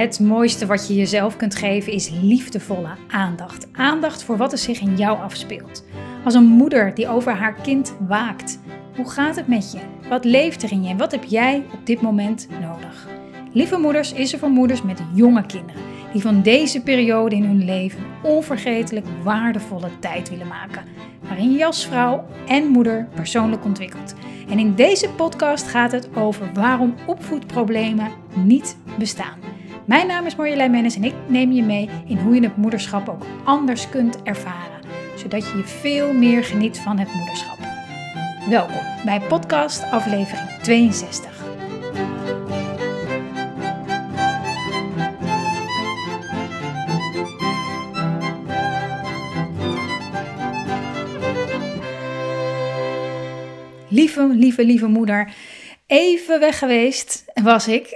Het mooiste wat je jezelf kunt geven is liefdevolle aandacht. Aandacht voor wat er zich in jou afspeelt. Als een moeder die over haar kind waakt. Hoe gaat het met je? Wat leeft er in je en wat heb jij op dit moment nodig? Lieve Moeders is er voor moeders met jonge kinderen die van deze periode in hun leven onvergetelijk waardevolle tijd willen maken, waarin je als vrouw en moeder persoonlijk ontwikkelt. En in deze podcast gaat het over waarom opvoedproblemen niet bestaan. Mijn naam is Marjolein Mennis en ik neem je mee in hoe je het moederschap ook anders kunt ervaren, zodat je je veel meer geniet van het moederschap. Welkom bij podcast aflevering 62. Lieve, lieve, lieve moeder. Even weg geweest was ik.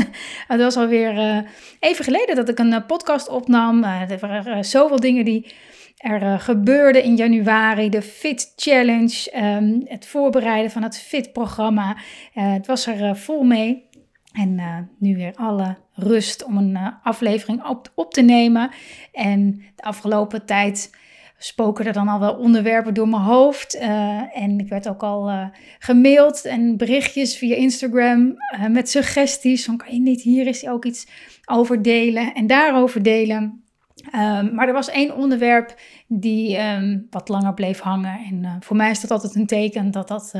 het was alweer uh, even geleden dat ik een uh, podcast opnam. Uh, er waren zoveel dingen die er gebeurden in januari. De Fit Challenge, um, het voorbereiden van het Fit-programma. het was er vol mee. En nu weer alle rust om een aflevering op, op te nemen. En de afgelopen tijd spoken er dan al wel onderwerpen door mijn hoofd. Uh, en ik werd ook al uh, gemaild en berichtjes via Instagram uh, met suggesties. Van kan je niet hier eens ook iets over delen en daarover delen. Um, maar er was één onderwerp die um, wat langer bleef hangen. En voor mij is dat altijd een teken dat, dat,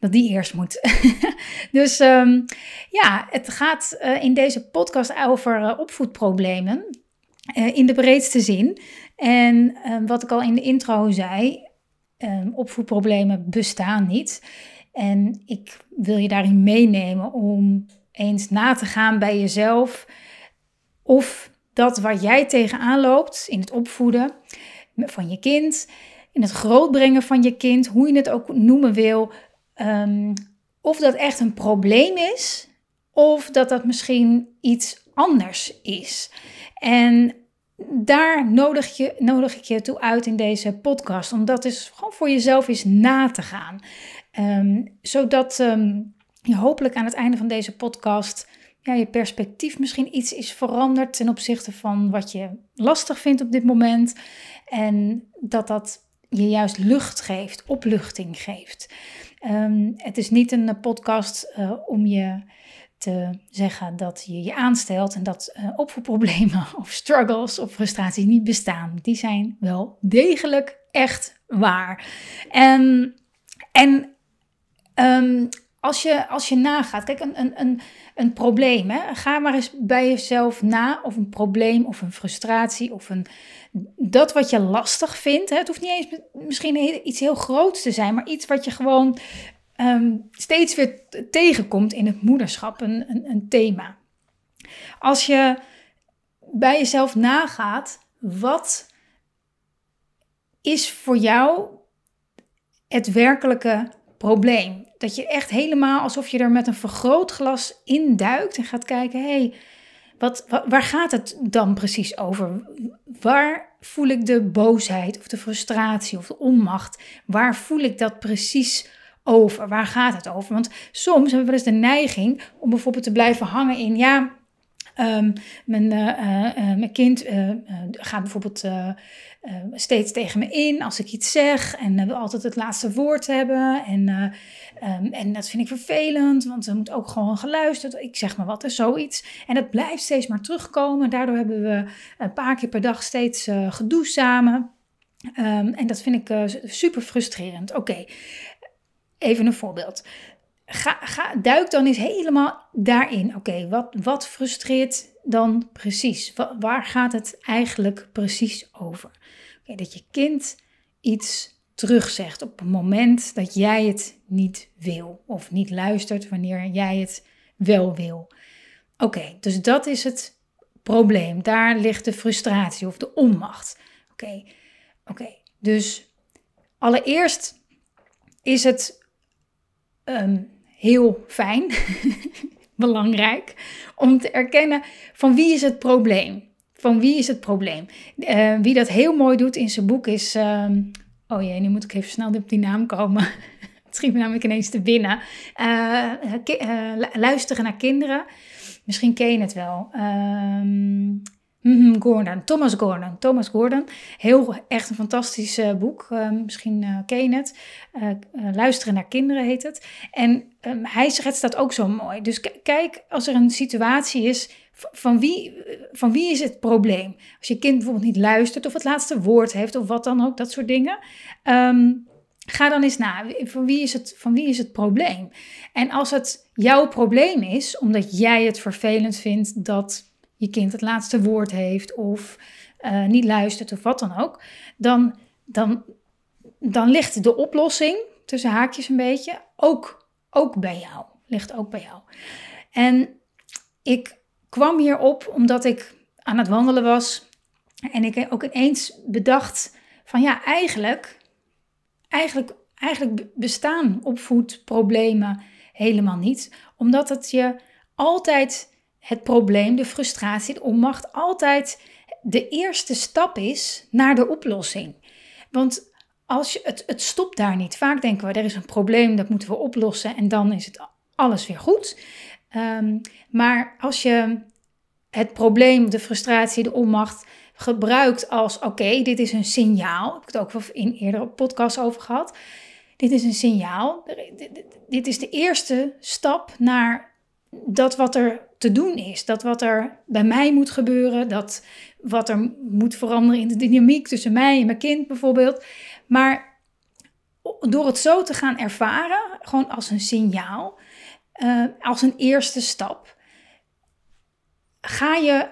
dat die eerst moet. dus um, ja, het gaat in deze podcast over opvoedproblemen. in de breedste zin. En ehm, wat ik al in de intro zei, um, opvoedproblemen bestaan niet. En ik wil je daarin meenemen om eens na te gaan bij jezelf of dat waar jij tegenaan loopt in het opvoeden van je kind, in het grootbrengen van je kind, hoe je het ook noemen wil, um, of dat echt een probleem is of dat dat misschien iets anders is. En daar nodig, je, nodig ik je toe uit in deze podcast. Om dat gewoon voor jezelf eens na te gaan. Ehm, zodat ehm, je hopelijk aan het einde van deze podcast ja, je perspectief misschien iets is veranderd ten opzichte van wat je lastig vindt op dit moment. En dat dat je juist lucht geeft, opluchting geeft. Um, het is niet een podcast uh, om je te zeggen dat je je aanstelt en dat uh, of struggles of frustraties niet bestaan. Die zijn wel degelijk echt waar. En, en um, als, je, als je nagaat, kijk, een, een, een, een probleem, hè, ga maar eens bij jezelf na of een probleem of een frustratie of een, dat wat je lastig vindt. Hè, het hoeft niet eens misschien iets heel groots te zijn, maar iets wat je gewoon um, steeds weer tegenkomt in het moederschap, een, een, thema. Als je bij jezelf nagaat, wat is voor jou het werkelijke probleem? Dat je echt helemaal alsof je er met een vergrootglas in duikt en gaat kijken: hé, hey, wat, waar gaat het dan precies over? Waar voel ik de boosheid of de frustratie of de onmacht? Waar voel ik dat precies over? Waar gaat het over? Want soms hebben we wel eens de neiging om bijvoorbeeld te blijven hangen in, ja, um, mijn, uh, uh, mijn kind gaat bijvoorbeeld steeds tegen me in als ik iets zeg en wil altijd het laatste woord hebben. En, um, en dat vind ik vervelend, want er moet ook gewoon geluisterd. Ik zeg maar wat, er zoiets. En dat blijft steeds maar terugkomen. Daardoor hebben we een paar keer per dag steeds gedoe samen. Um, en dat vind ik super frustrerend. Oké, Even een voorbeeld. Ga, ga, duik dan eens helemaal daarin. Oké, wat, wat frustreert dan precies? waar gaat het eigenlijk precies over? Okay, dat je kind iets terugzegt op het moment dat jij het niet wil. Of niet luistert wanneer jij het wel wil. Oké, dus dat is het probleem. Daar ligt de frustratie of de onmacht. Oké, oké. Dus allereerst is het um, heel fijn, belangrijk, om te erkennen van wie is het probleem. Van wie is het probleem? Uh, wie dat heel mooi doet in zijn boek is. Uh, oh jee, nu moet ik even snel op die naam komen. Het schiet me namelijk ineens te binnen. Uh, luisteren naar kinderen. Misschien ken je het wel. Ehm, Gordon, Thomas Gordon. Thomas Gordon. Heel echt een fantastisch uh, boek. Ehm, misschien uh, ken je het. Uh, Luisteren naar kinderen heet het. En um, hij schetst dat ook zo mooi. Dus kijk, als er een situatie is, van wie, van wie is het probleem? Als je kind bijvoorbeeld niet luistert of het laatste woord heeft of wat dan ook, dat soort dingen. Um, Ga dan eens na, van wie, is het, van wie is het probleem? En als het jouw probleem is, omdat jij het vervelend vindt dat je kind het laatste woord heeft of uh, niet luistert of wat dan ook, dan, dan, dan ligt de oplossing, tussen haakjes een beetje, ook, ook bij jou. Ligt ook bij jou. En ik kwam hierop omdat ik aan het wandelen was en ik ook ineens bedacht van ja, eigenlijk eigenlijk, eigenlijk bestaan opvoedproblemen helemaal niet, omdat het je altijd het probleem, de frustratie, de onmacht, altijd de eerste stap is naar de oplossing. Want als je, het, het stopt daar niet. Vaak denken we, er is een probleem, dat moeten we oplossen en dan is het alles weer goed. Um, maar als je het probleem, de frustratie, de onmacht gebruikt als: oké, dit is een signaal. Ik heb het ook in eerdere podcasts over gehad. Dit is een signaal. Dit is de eerste stap naar dat wat er te doen is. Dat wat er bij mij moet gebeuren. Dat wat er moet veranderen in de dynamiek tussen mij en mijn kind bijvoorbeeld. Maar door het zo te gaan ervaren, gewoon als een signaal, uh, als een eerste stap, ga je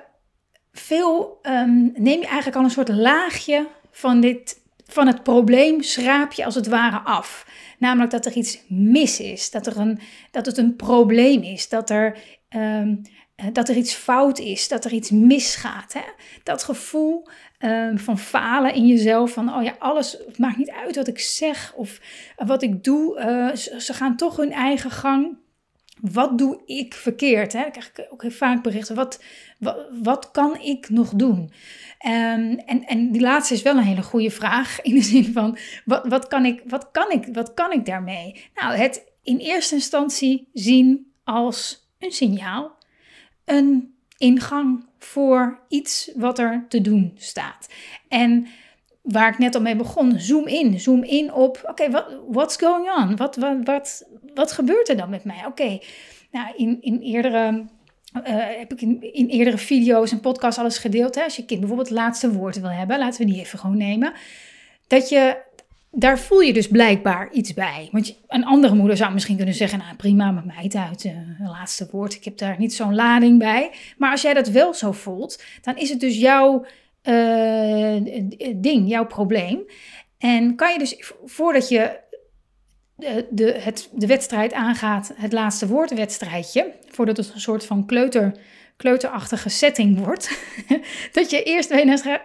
veel um, neem je eigenlijk al een soort laagje van, dit, van het probleem, schraap je als het ware af. Namelijk dat er iets mis is, dat, er een, dat het een probleem is, dat er, um, dat er iets fout is, dat er iets misgaat. Hè? Dat gevoel um, van falen in jezelf, van oh ja, alles, maakt niet uit wat ik zeg of wat ik doe, ze, ze gaan toch hun eigen gang wat doe ik verkeerd? Hè? Dan krijg ik ook heel vaak berichten. Wat, wat, kan ik nog doen? Um, en, en die laatste is wel een hele goede vraag. In de zin van, wat, wat, kan, ik, wat, kan, ik, wat kan ik daarmee? Nou, het in eerste instantie zien als een signaal. Een ingang voor iets wat er te doen staat. En waar ik net al mee begon, zoom in. Zoom in op, oké, okay, what, what's going on? Wat, wat, wat, wat gebeurt er dan met mij? Oké, nou, in, in eerdere... Uh, heb ik in, in, eerdere video's en podcasts alles gedeeld. Hè? Als je kind bijvoorbeeld het laatste woord wil hebben, laten we die even gewoon nemen. Dat je, daar voel je dus blijkbaar iets bij. Want een andere moeder zou misschien kunnen zeggen, nou prima, met mij het uit, het laatste woord. Ik heb daar niet zo'n lading bij. Maar als jij dat wel zo voelt, dan is het dus jouw ding, jouw probleem. En kan je dus voordat je de, de, het, de wedstrijd aangaat, het laatste woordwedstrijdje, voordat het een soort van kleuter, kleuterachtige setting wordt, dat je eerst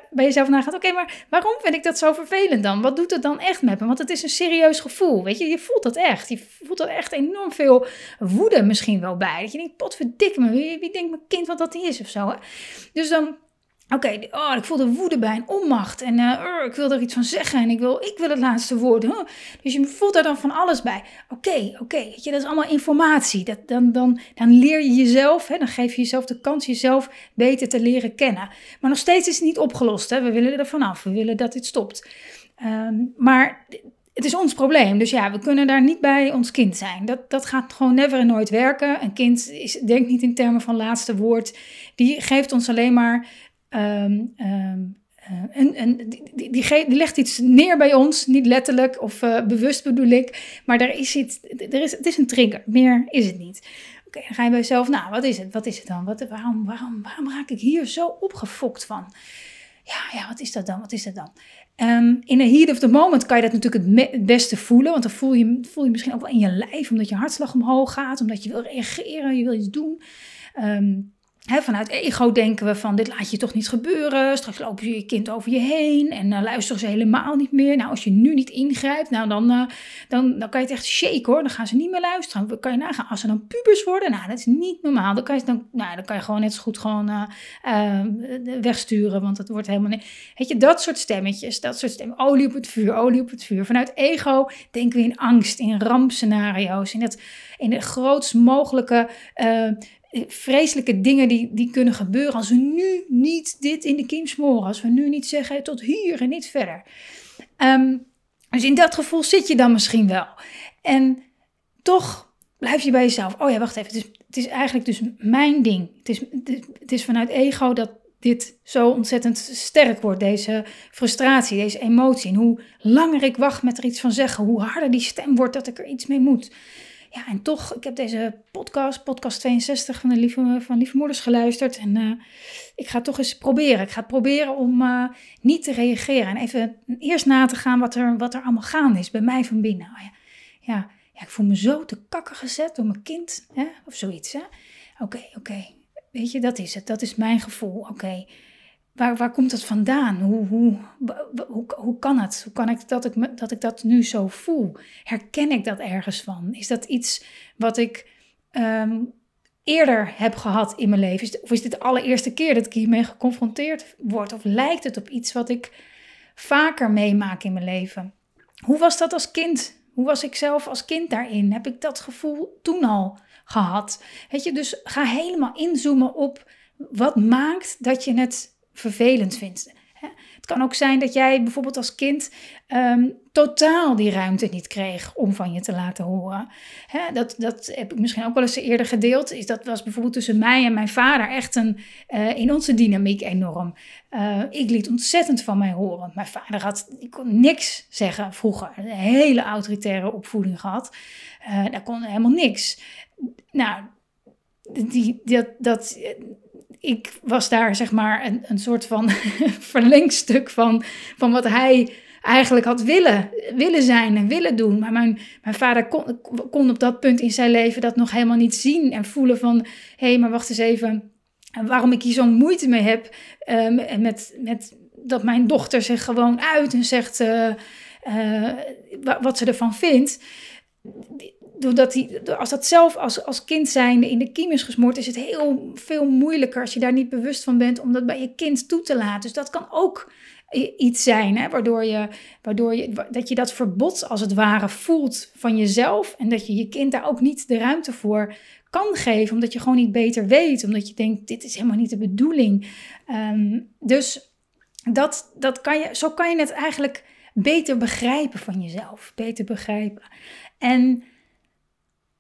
bij jezelf nagaat, oké, maar waarom vind ik dat zo vervelend dan? Wat doet het dan echt met me? Want het is een serieus gevoel, weet je, je voelt dat echt. Je voelt er echt enorm veel woede misschien wel bij. Dat je denkt, potverdikke me, wie, wie denkt mijn kind wat dat is of zo. Dus dan Oké, oh, ik voel de woede bij een onmacht. En uh, ik wil er iets van zeggen. En ik wil, ik wil het laatste woord. Dus je voelt daar dan van alles bij. Oké, oké. Dat is allemaal informatie. Dat, dan, dan, dan leer je jezelf. Hè, dan geef je jezelf de kans jezelf beter te leren kennen. Maar nog steeds is het niet opgelost. Hè. We willen er vanaf. We willen dat dit stopt. Um, maar het is ons probleem. Dus ja, we kunnen daar niet bij ons kind zijn. Dat, dat gaat gewoon never en nooit werken. Een kind is, denkt niet in termen van laatste woord. Die geeft ons alleen maar Um, um, en, en die, die, legt iets neer bij ons, niet letterlijk of uh, bewust bedoel ik, maar er is iets, er is, het is een trigger, meer is het niet. Oké, dan ga je bij jezelf, nou, wat is het? Wat is het dan? Wat, waarom, waarom, waarom raak ik hier zo opgefokt van? Ja, ja, wat is dat dan? Wat is dat dan? Um, in een heat of the moment kan je dat natuurlijk het, beste voelen, want dan voel je, voel je misschien ook wel in je lijf, omdat je hartslag omhoog gaat, omdat je wil reageren, je wil iets doen. Vanuit ego denken we van dit laat je toch niet gebeuren. Straks lopen je kind over je heen en uh, luisteren ze helemaal niet meer. Nou, als je nu niet ingrijpt, nou dan, uh, dan, dan kan je het echt shaken hoor. Dan gaan ze niet meer luisteren. Dan kan je nagaan, als ze dan pubers worden, nou dat is niet normaal. Dan kan je, dan, nou, dan kan je gewoon net zo goed gewoon uh, wegsturen, want het wordt helemaal niet... Weet je, dat soort stemmetjes, dat soort stemmen. Olie op het vuur, olie op het vuur. Vanuit ego denken we in angst, in rampscenario's. In dat in de grootst mogelijke uh, vreselijke dingen die, die kunnen gebeuren als we nu niet dit in de kiem smoren. Als we nu niet zeggen tot hier en niet verder. Ehm, dus in dat gevoel zit je dan misschien wel. En toch blijf je bij jezelf. Oh ja, wacht even. Het is, het is eigenlijk dus mijn ding. Het is, het is vanuit ego dat dit zo ontzettend sterk wordt. Deze frustratie, deze emotie. En hoe langer ik wacht met er iets van zeggen, hoe harder die stem wordt dat ik er iets mee moet. Ja, en toch, ik heb deze podcast, podcast 62 van de Lieve, van Lieve Moeders geluisterd. En uh, ik ga het toch eens proberen. Ik ga proberen om uh, niet te reageren. En even eerst na te gaan wat er, wat er allemaal gaande is bij mij van binnen. Oh ja, ja, ja, ik voel me zo te kakken gezet door mijn kind. Hè? Of zoiets. Oké, oké. Weet je, dat is het. Dat is mijn gevoel. Oké, waar, waar komt dat vandaan? Hoe, hoe, hoe, hoe kan het? Hoe kan ik dat, ik dat ik dat nu zo voel? Herken ik dat ergens van? Is dat iets wat ik ehm, eerder heb gehad in mijn leven? of is dit de allereerste keer dat ik hiermee geconfronteerd word? Of lijkt het op iets wat ik vaker meemaak in mijn leven? Hoe was dat als kind? Hoe was ik zelf als kind daarin? Heb ik dat gevoel toen al gehad? Weet je, dus ga helemaal inzoomen op wat maakt dat je het vervelend vindt. Het kan ook zijn dat jij bijvoorbeeld als kind ehm, totaal die ruimte niet kreeg om van je te laten horen. dat, dat heb ik misschien ook wel eens eerder gedeeld. Is dat was bijvoorbeeld tussen mij en mijn vader echt een, uh, in onze dynamiek enorm. Uh, ik liet ontzettend van mij horen. Mijn vader had, ik kon niks zeggen vroeger. Een hele autoritaire opvoeding gehad. Uh, daar kon helemaal niks. Nou, die, dat, dat ik was daar zeg maar een, een soort van verlengstuk van, van wat hij eigenlijk had willen, willen zijn en willen doen. Maar mijn, mijn vader kon, kon op dat punt in zijn leven dat nog helemaal niet zien en voelen van... hé, hey, maar wacht eens even, waarom ik hier zo'n moeite mee heb uh, met, met dat mijn dochter zich gewoon uit en zegt uh, uh, wat ze ervan vindt doordat hij, als dat zelf als, als kind zijnde in de kiem is gesmoord, is het heel veel moeilijker als je daar niet bewust van bent om dat bij je kind toe te laten. Dus dat kan ook iets zijn, hè, waardoor, je, waardoor je, dat je dat verbod als het ware voelt van jezelf en dat je je kind daar ook niet de ruimte voor kan geven, omdat je gewoon niet beter weet, omdat je denkt, dit is helemaal niet de bedoeling. Um, dus dat, dat kan je, zo kan je het eigenlijk beter begrijpen van jezelf, beter begrijpen. En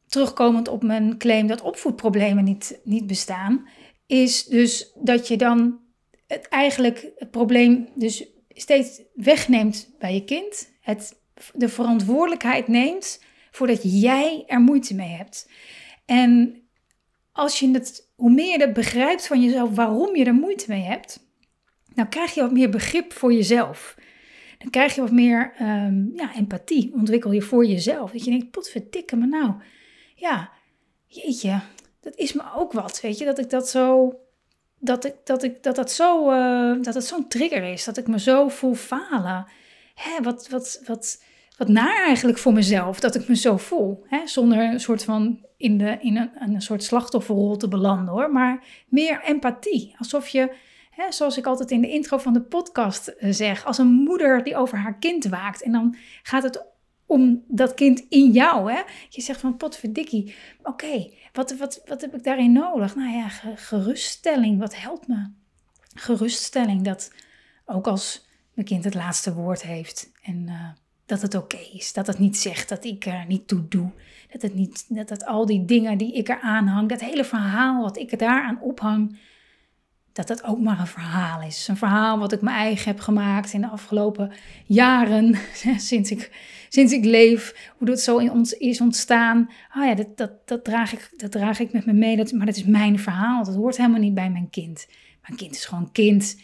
terugkomend op mijn claim dat opvoedproblemen niet, niet bestaan, is dus dat je dan het eigenlijk het probleem dus steeds wegneemt bij je kind. Het, de verantwoordelijkheid neemt voordat jij er moeite mee hebt. En als je het, hoe meer je dat begrijpt van jezelf waarom je er moeite mee hebt, dan krijg je wat meer begrip voor jezelf. Dan krijg je wat meer um, ja, empathie, ontwikkel je voor jezelf. Dat je denkt, potverdikke me nou ja, jeetje, dat is me ook wat, weet je, dat ik dat zo, dat ik, dat ik, dat dat zo, uh, dat het zo'n trigger is, dat ik me zo voel falen. Hè, wat, wat, wat, wat naar eigenlijk voor mezelf, dat ik me zo voel, hè, zonder een soort van in, de, in een, een soort slachtofferrol te belanden hoor, maar meer empathie, alsof je zoals ik altijd in de intro van de podcast eh, zeg, als een moeder die over haar kind waakt. En dan gaat het om dat kind in jou. Hè? Je zegt van potverdikkie, oké, wat, wat, wat heb ik daarin nodig? Nou ja, geruststelling, wat helpt me? Geruststelling dat ook als mijn kind het laatste woord heeft en uh, dat het oké is. Dat het niet zegt dat ik er niet toe doe. Dat het niet, dat het al die dingen die ik er aanhang, dat hele verhaal wat ik daaraan ophang, dat dat ook maar een verhaal is. Een verhaal wat ik mijn eigen heb gemaakt in de afgelopen jaren, sinds ik, sinds ik leef, hoe dat zo in ons is ontstaan. Ah ja, dat, dat, dat, draag, ik, dat draag ik met me mee, dat, maar dat is mijn verhaal. Dat hoort helemaal niet bij mijn kind. Mijn kind is gewoon kind.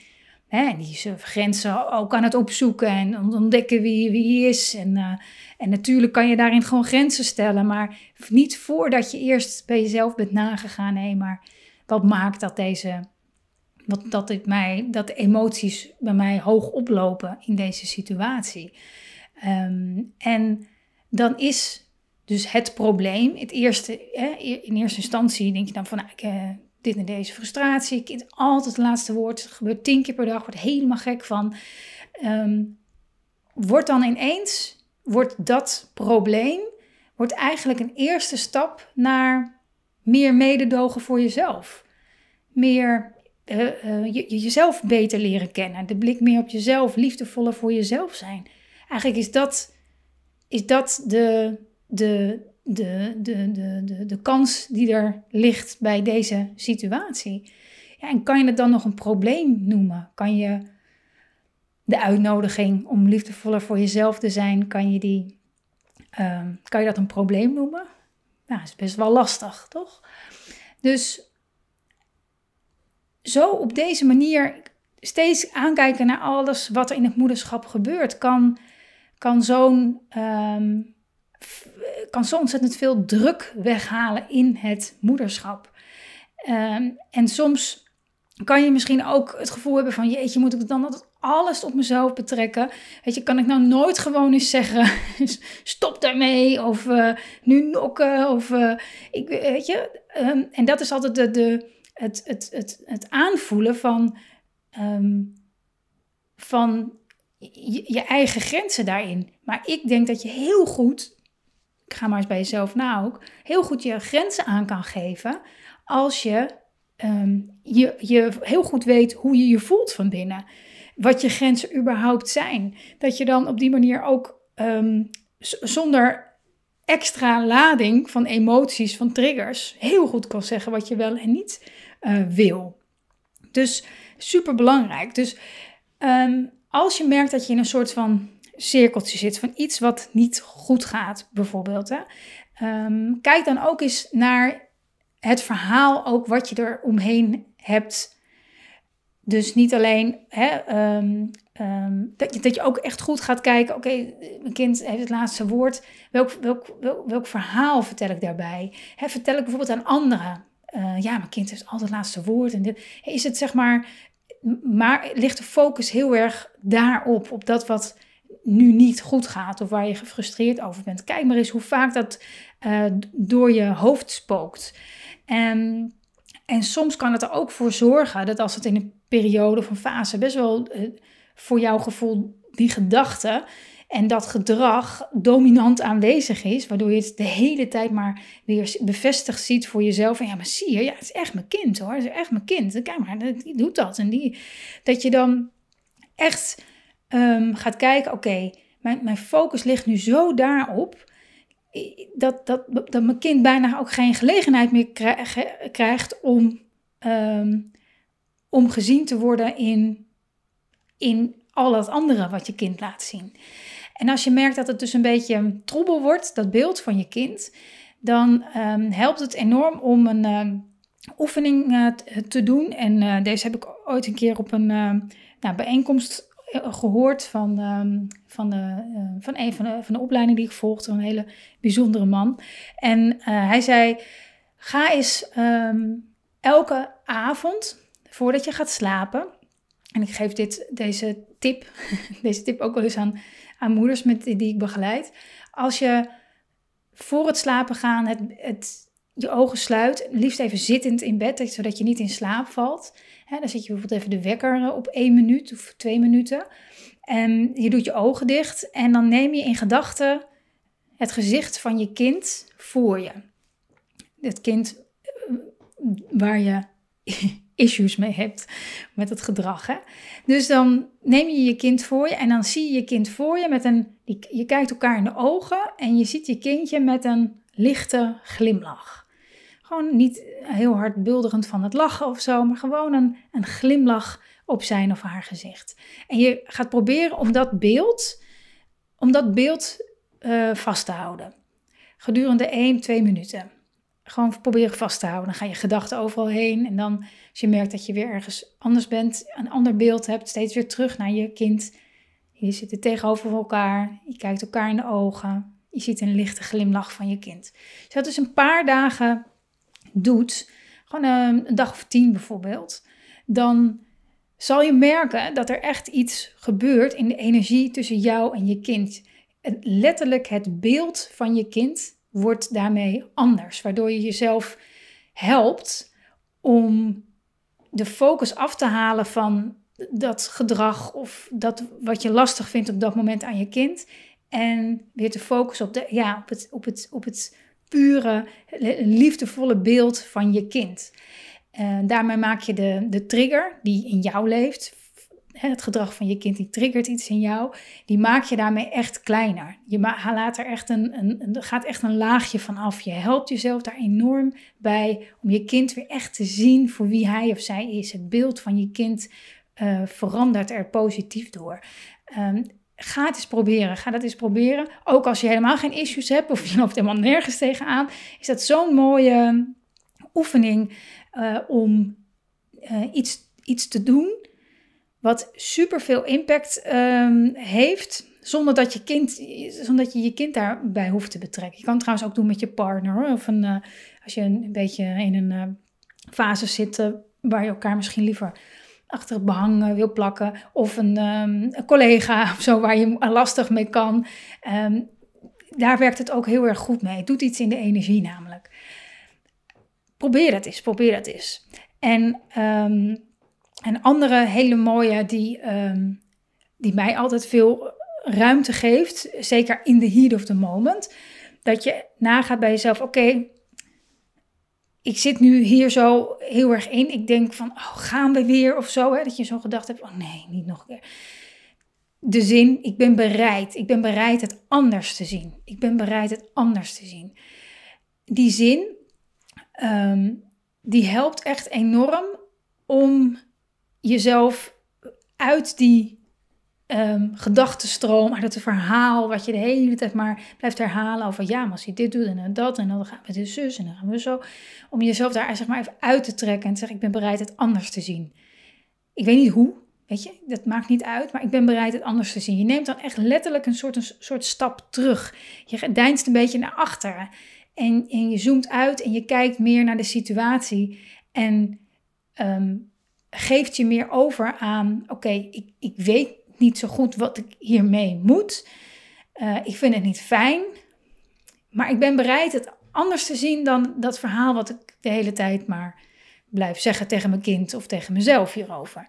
Hè, en die grenzen ook aan het opzoeken en ontdekken wie, wie is. En, uh, en natuurlijk kan je daarin gewoon grenzen stellen, maar niet voordat je eerst bij jezelf bent nagegaan. Nee, maar wat maakt dat deze wat, dat, het mij, dat de emoties bij mij hoog oplopen in deze situatie. Ehm, en dan is dus het probleem, het eerste, hè, in eerste instantie denk je dan van, nou, ik, uh, dit en deze frustratie, kind altijd het laatste woord, het gebeurt tien keer per dag, wordt helemaal gek van. Um, wordt dan ineens, wordt dat probleem, wordt eigenlijk een eerste stap naar meer mededogen voor jezelf. Meer uh, uh, je, jezelf beter leren kennen. De blik meer op jezelf, liefdevoller voor jezelf zijn. Eigenlijk is dat, is dat de, de, de, de, de, de, de kans die er ligt bij deze situatie. Ja, en kan je het dan nog een probleem noemen? Kan je de uitnodiging om liefdevoller voor jezelf te zijn, kan je, die, uh, kan je dat een probleem noemen? Nou, dat is best wel lastig, toch? Dus zo op deze manier steeds aankijken naar alles wat er in het moederschap gebeurt, kan, kan zo'n um, kan zo ontzettend veel druk weghalen in het moederschap. Um, en soms kan je misschien ook het gevoel hebben van jeetje, moet ik dan altijd alles op mezelf betrekken? Weet je, kan ik nou nooit gewoon eens zeggen, stop daarmee, of uh, nu nokken, of uh, ik, weet je. Um, en dat is altijd de, de, het, het, het, het aanvoelen van, um, van je, je, eigen grenzen daarin. Maar ik denk dat je heel goed, ik ga maar eens bij jezelf na ook, heel goed je grenzen aan kan geven als je, um, je, je heel goed weet hoe je je voelt van binnen. Wat je grenzen überhaupt zijn. Dat je dan op die manier ook um, zonder extra lading van emoties, van triggers, heel goed kan zeggen wat je wel en niet uh, wil. Dus super belangrijk. Dus um, als je merkt dat je in een soort van cirkeltje zit van iets wat niet goed gaat, bijvoorbeeld, hè, um, kijk dan ook eens naar het verhaal, ook wat je er omheen hebt. Dus niet alleen hè, um, dat, je, dat je ook echt goed gaat kijken, oké, mijn kind heeft het laatste woord. Welk, welk, verhaal vertel ik daarbij? Vertel ik bijvoorbeeld aan anderen uh, ja, mijn kind heeft altijd het laatste woord. En dit. Is het zeg maar, maar ligt de focus heel erg daarop, op dat wat nu niet goed gaat of waar je gefrustreerd over bent. Kijk maar eens hoe vaak dat uh, door je hoofd spookt. En, en soms kan het er ook voor zorgen dat als het in een periode of een fase best wel uh, voor jouw gevoel die gedachte en dat gedrag dominant aanwezig is, waardoor je het de hele tijd maar weer bevestigd ziet voor jezelf. En ja, maar zie je, ja, het is echt mijn kind hoor, het is echt mijn kind. Kijk maar, die doet dat. En die, dat je dan echt um, gaat kijken, oké, mijn, mijn focus ligt nu zo daarop, dat, dat, dat mijn kind bijna ook geen gelegenheid meer krijgt om, um, om gezien te worden in, in al het andere wat je kind laat zien. En als je merkt dat het dus een beetje troebel wordt, dat beeld van je kind, dan um, helpt het enorm om een uh, oefening uh, te doen. En uh, deze heb ik ooit een keer op een nou, bijeenkomst gehoord van, van, de, een van de, van de opleiding die ik volgde, een hele bijzondere man. En hij zei: Ga eens elke avond, voordat je gaat slapen, en ik geef dit, deze tip, deze tip ook wel eens aan moeders met, die ik begeleid. Als je voor het slapen gaan het, het, je ogen sluit, liefst even zittend in bed, zodat je niet in slaap valt. dan zet je bijvoorbeeld even de wekker op één minuut of twee minuten. En je doet je ogen dicht en dan neem je in gedachten het gezicht van je kind voor je. Het kind eh, waar je issues mee hebt met het gedrag. Hè? Dus dan neem je je kind voor je en dan zie je je kind voor je met een. Je kijkt elkaar in de ogen en je ziet je kindje met een lichte glimlach. Gewoon niet heel hard bulderend van het lachen of zo, maar gewoon een, een glimlach op zijn of haar gezicht. En je gaat proberen om dat beeld, om dat beeld uh, vast te houden. Gedurende 1, 2 minuten gewoon proberen vast te houden. Dan ga je gedachten overal heen. En dan, als je merkt dat je weer ergens anders bent, een ander beeld hebt, steeds weer terug naar je kind. Je zit tegenover elkaar. Je kijkt elkaar in de ogen. Je ziet een lichte glimlach van je kind. Als je dat dus een paar dagen doet, gewoon een, een dag of tien bijvoorbeeld, dan zal je merken dat er echt iets gebeurt in de energie tussen jou en je kind. Letterlijk het beeld van je kind wordt daarmee anders. Waardoor je jezelf helpt om de focus af te halen van dat gedrag of dat wat je lastig vindt op dat moment aan je kind. En weer te focussen op, de, ja, op, het, op, het, op het pure, liefdevolle beeld van je kind. Uh, daarmee maak je de, de trigger die in jou leeft. Het gedrag van je kind die triggert iets in jou. Die maak je daarmee echt kleiner. Je laat er echt een, een, gaat echt een laagje van af. Je helpt jezelf daar enorm bij om je kind weer echt te zien voor wie hij of zij is. Het beeld van je kind uh, verandert er positief door. Um, ga het eens proberen. Ga dat eens proberen. Ook als je helemaal geen issues hebt of je loopt helemaal nergens tegenaan, is dat zo'n mooie oefening uh, om uh, iets, iets te doen wat super veel impact um, heeft. Zonder dat, je kind, zonder dat je je kind daarbij hoeft te betrekken. Je kan het trouwens ook doen met je partner. Of een, uh, als je een, beetje in een fase zit waar je elkaar misschien liever achter het behang wil plakken. Of een, um, een, collega of zo waar je lastig mee kan. Um, daar werkt het ook heel erg goed mee. Het doet iets in de energie namelijk. Probeer het eens, probeer het eens. En een andere hele mooie die, die mij altijd veel ruimte geeft, zeker in the heat of the moment, dat je nagaat bij jezelf, oké, ik zit nu hier zo heel erg in. Ik denk van, oh, gaan we weer of zo. Hè? Dat je zo gedacht hebt, oh nee, niet nog een keer. De zin, ik ben bereid. Ik ben bereid het anders te zien. Ik ben bereid het anders te zien. Die zin, ehm, die helpt echt enorm om jezelf uit die um, gedachtenstroom, uit het verhaal wat je de hele tijd maar blijft herhalen over ja, maar als je dit doet en dat en dan gaan we de zus en dan gaan we zo, om jezelf daar zeg maar even uit te trekken en te zeggen ik ben bereid het anders te zien. Ik weet niet hoe, weet je, dat maakt niet uit, maar ik ben bereid het anders te zien. Je neemt dan echt letterlijk een soort, een soort stap terug. Je deinst een beetje naar achteren en, en je zoomt uit en je kijkt meer naar de situatie en um, geeft je meer over aan, oké, ik, ik weet niet zo goed wat ik hiermee moet. Uh, ik vind het niet fijn. Maar ik ben bereid het anders te zien dan dat verhaal wat ik de hele tijd maar blijf zeggen tegen mijn kind of tegen mezelf hierover.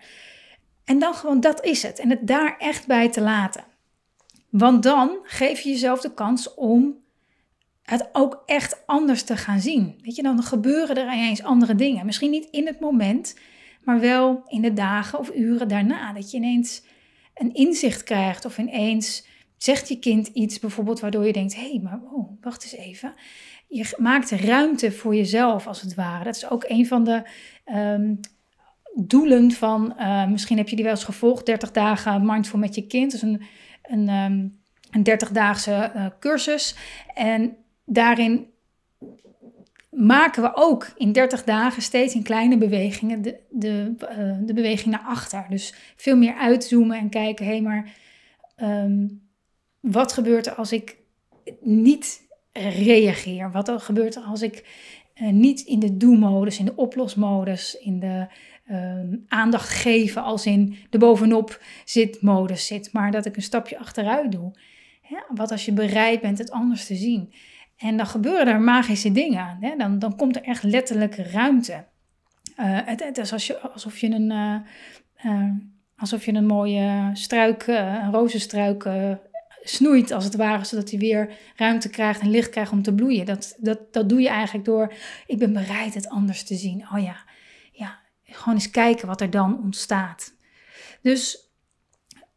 En dan gewoon dat is het. En het daar echt bij te laten. Want dan geef je jezelf de kans om het ook echt anders te gaan zien. Weet je, dan gebeuren er ineens andere dingen. Misschien niet in het moment, maar wel in de dagen of uren daarna. Dat je ineens een inzicht krijgt of ineens zegt je kind iets bijvoorbeeld waardoor je denkt, hé, hey, maar oh, wacht eens even. Je maakt ruimte voor jezelf als het ware. Dat is ook een van de ehm, doelen van, uh, misschien heb je die wel eens gevolgd, 30 dagen mindful met je kind. Dat is een, een, um, een 30-daagse uh, cursus. En daarin maken we ook in 30 dagen steeds in kleine bewegingen de, de, uh, de beweging naar achter. Dus veel meer uitzoomen en kijken, hé, hey, maar um, wat gebeurt er als ik niet reageer? Wat gebeurt er als ik uh, niet in de do-modus, in de oplosmodus, in de um, aandacht geven als in de bovenop zit modus zit, maar dat ik een stapje achteruit doe? Wat als je bereid bent het anders te zien? En dan gebeuren er magische dingen. Hè? Dan, dan komt er echt letterlijk ruimte. Uh, het, is als je, alsof je een, uh, uh, alsof je een mooie struik, een rozenstruik snoeit als het ware, zodat hij weer ruimte krijgt en licht krijgt om te bloeien. Dat, dat, dat doe je eigenlijk door, ik ben bereid het anders te zien. Oh ja, ja, gewoon eens kijken wat er dan ontstaat. Dus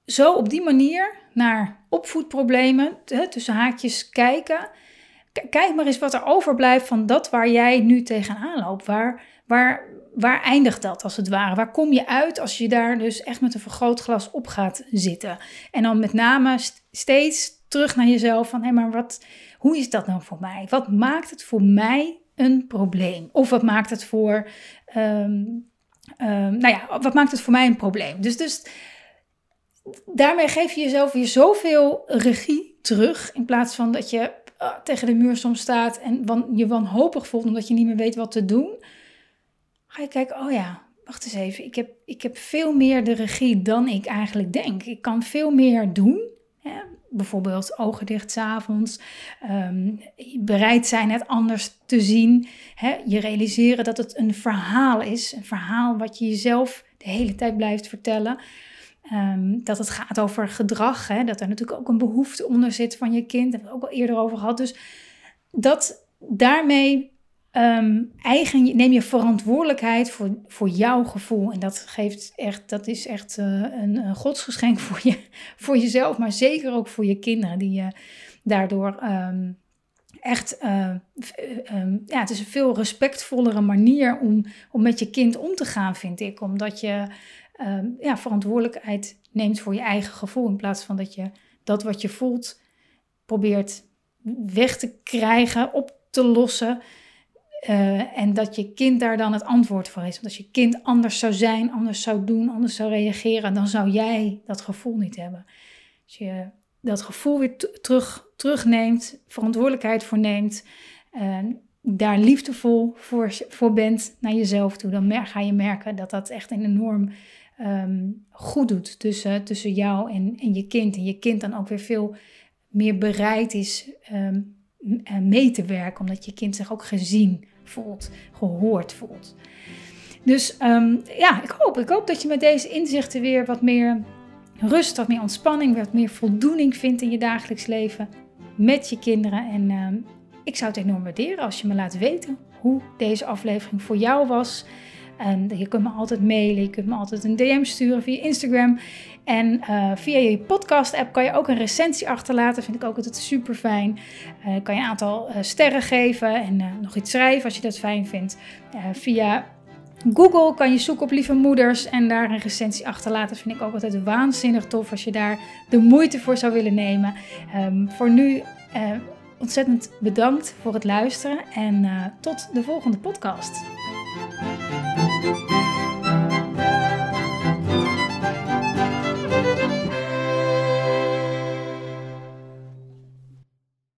zo op die manier naar opvoedproblemen, tussen haakjes kijken kijk maar eens wat er overblijft van dat waar jij nu tegenaan loopt. Waar, waar, waar eindigt dat als het ware? Waar kom je uit als je daar dus echt met een vergrootglas op gaat zitten? En dan met name steeds terug naar jezelf van hé, maar wat, hoe is dat nou voor mij? Wat maakt het voor mij een probleem? Of wat maakt het voor, um, nou ja, wat maakt het voor mij een probleem? Dus, dus daarmee geef je jezelf weer zoveel regie terug in plaats van dat je uh, tegen de muur soms staat en je wanhopig voelt omdat je niet meer weet wat te doen, ga je kijken, oh ja, wacht eens even, ik heb, ik heb veel meer de regie dan ik eigenlijk denk. Ik kan veel meer doen. Hè? Bijvoorbeeld ogen dicht s'avonds, um, bereid zijn het anders te zien. Hè? Je realiseren dat het een verhaal is, een verhaal wat je jezelf de hele tijd blijft vertellen. Ehm, dat het gaat over gedrag, hè, dat er natuurlijk ook een behoefte onder zit van je kind. Daar hebben we ook al eerder over gehad. Dus dat daarmee Ehm, eigen, neem je verantwoordelijkheid voor, voor jouw gevoel. En dat, geeft echt, dat is echt uh, een, een, godsgeschenk voor, je, voor jezelf, maar zeker ook voor je kinderen, die je daardoor um, echt, uh, um, ja, het is een veel respectvollere manier om, om met je kind om te gaan, vind ik. Omdat je ja, verantwoordelijkheid neemt voor je eigen gevoel, in plaats van dat je dat wat je voelt probeert weg te krijgen, op te lossen. Uh, en dat je kind daar dan het antwoord voor is. Want als je kind anders zou zijn, anders zou doen, anders zou reageren, dan zou jij dat gevoel niet hebben. Als je dat gevoel weer terug, terugneemt, verantwoordelijkheid voor neemt, uh, daar liefdevol voor, voor bent naar jezelf toe, dan ga je merken dat dat echt een enorm um, goed doet tussen, tussen jou en, en je kind. En je kind dan ook weer veel meer bereid is um, mee te werken, omdat je kind zich ook gezien voelt, gehoord voelt. Dus ehm, ja, ik hoop, ik hoop dat je met deze inzichten weer wat meer rust, wat meer ontspanning, wat meer voldoening vindt in je dagelijks leven met je kinderen. En ehm, ik zou het enorm waarderen als je me laat weten hoe deze aflevering voor jou was. En je kunt me altijd mailen, je kunt me altijd een DM sturen via Instagram. En uh, via je podcast-app kan je ook een recensie achterlaten. Vind ik ook altijd super fijn. Uh, kan je een aantal uh, sterren geven en nog iets schrijven als je dat fijn vindt. via Google kan je zoeken op lieve moeders en daar een recensie achterlaten. Vind ik ook altijd waanzinnig tof als je daar de moeite voor zou willen nemen. Um, voor nu ontzettend bedankt voor het luisteren en tot de volgende podcast. Thank you.